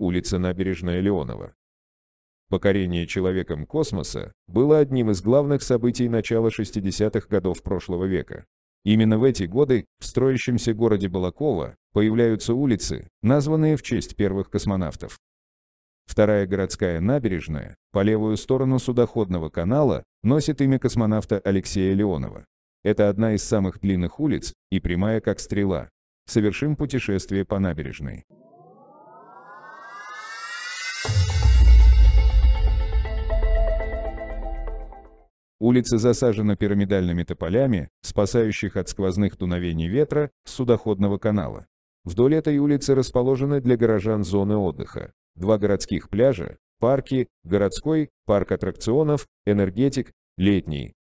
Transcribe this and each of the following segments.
улица Набережная Леонова. Покорение человеком космоса было одним из главных событий начала 60-х годов прошлого века. Именно в эти годы в строящемся городе Балакова появляются улицы, названные в честь первых космонавтов. Вторая городская набережная, по левую сторону судоходного канала, носит имя космонавта Алексея Леонова. Это одна из самых длинных улиц и прямая как стрела. Совершим путешествие по набережной. Улица засажена пирамидальными тополями, спасающих от сквозных дуновений ветра судоходного канала. Вдоль этой улицы расположены для горожан зоны отдыха. Два городских пляжа, парки, городской, парк аттракционов, энергетик, летний.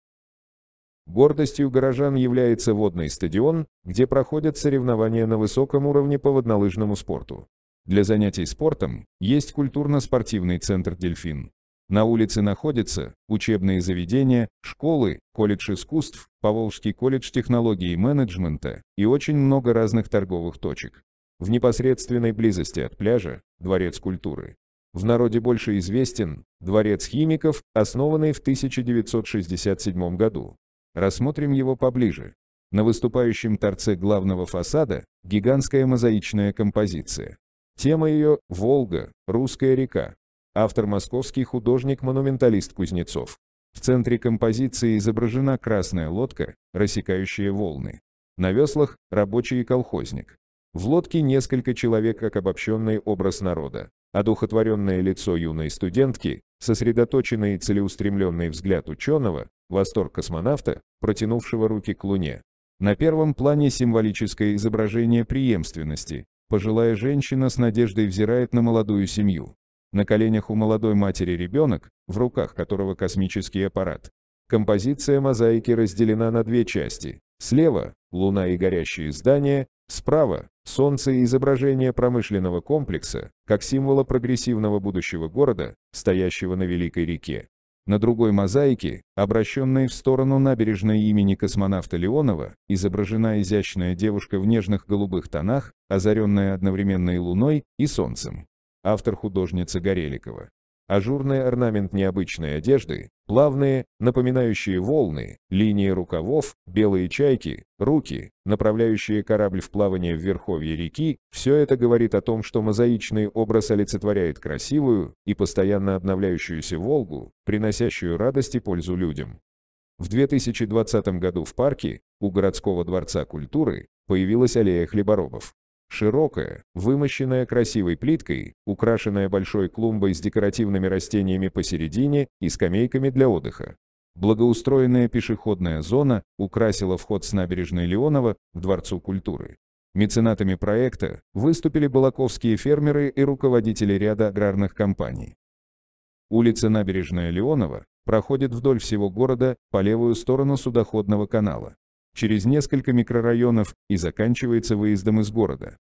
Гордостью горожан является водный стадион, где проходят соревнования на высоком уровне по воднолыжному спорту. Для занятий спортом есть культурно-спортивный центр «Дельфин». На улице находятся учебные заведения, школы, колледж искусств, Поволжский колледж технологий и менеджмента и очень много разных торговых точек. В непосредственной близости от пляжа – Дворец культуры. В народе больше известен Дворец химиков, основанный в 1967 году. Рассмотрим его поближе. На выступающем торце главного фасада – гигантская мозаичная композиция. Тема ее – Волга, русская река. Автор московский художник-монументалист Кузнецов. В центре композиции изображена красная лодка, рассекающая волны. На веслах – рабочий и колхозник. В лодке несколько человек как обобщенный образ народа. Одухотворенное лицо юной студентки, сосредоточенный и целеустремленный взгляд ученого, восторг космонавта, протянувшего руки к Луне. На первом плане символическое изображение преемственности. Пожилая женщина с надеждой взирает на молодую семью. На коленях у молодой матери ребенок, в руках которого космический аппарат. Композиция мозаики разделена на две части. Слева – Луна и горящие здания, справа – Солнце и изображение промышленного комплекса, как символа прогрессивного будущего города, стоящего на Великой реке. На другой мозаике, обращенной в сторону набережной имени космонавта Леонова, изображена изящная девушка в нежных голубых тонах, озаренная одновременно и луной, и солнцем автор художница Гореликова. Ажурный орнамент необычной одежды, плавные, напоминающие волны, линии рукавов, белые чайки, руки, направляющие корабль в плавание в верховье реки, все это говорит о том, что мозаичный образ олицетворяет красивую и постоянно обновляющуюся Волгу, приносящую радость и пользу людям. В 2020 году в парке, у городского дворца культуры, появилась аллея хлеборобов. Широкая, вымощенная красивой плиткой, украшенная большой клумбой с декоративными растениями посередине и скамейками для отдыха. Благоустроенная пешеходная зона украсила вход с набережной Леонова к Дворцу культуры. Меценатами проекта выступили балаковские фермеры и руководители ряда аграрных компаний. Улица Набережная Леонова проходит вдоль всего города по левую сторону судоходного канала через несколько микрорайонов и заканчивается выездом из города.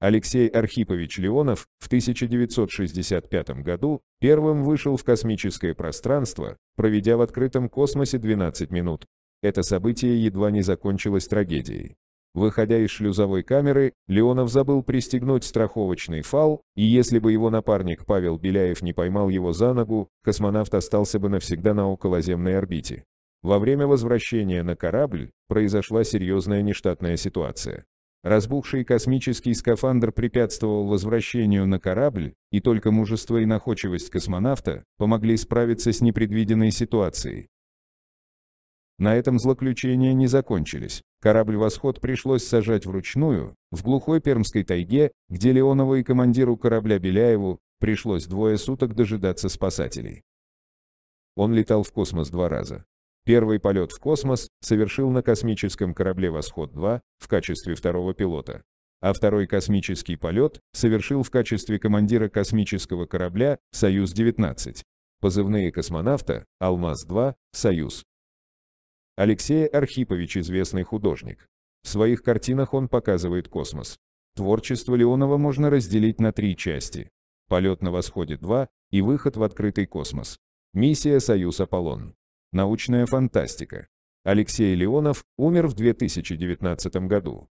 Алексей Архипович Леонов в 1965 году первым вышел в космическое пространство, проведя в открытом космосе 12 минут. Это событие едва не закончилось трагедией. Выходя из шлюзовой камеры, Леонов забыл пристегнуть страховочный фал, и если бы его напарник Павел Беляев не поймал его за ногу, космонавт остался бы навсегда на околоземной орбите. Во время возвращения на корабль произошла серьезная нештатная ситуация. Разбухший космический скафандр препятствовал возвращению на корабль, и только мужество и находчивость космонавта помогли справиться с непредвиденной ситуацией. На этом злоключения не закончились. Корабль «Восход» пришлось сажать вручную, в глухой Пермской тайге, где Леонову и командиру корабля Беляеву пришлось двое суток дожидаться спасателей. Он летал в космос два раза. Первый полет в космос совершил на космическом корабле «Восход-2» в качестве второго пилота, а второй космический полет совершил в качестве командира космического корабля «Союз-19». Позывные космонавта «Алмаз-2», «Союз». Алексей Архипович известный художник. В своих картинах он показывает космос. Творчество Леонова можно разделить на три части. Полет на Восходе-2 и выход в открытый космос. Миссия «Союз-Аполлон». Научная фантастика. Алексей Леонов умер в 2019 году.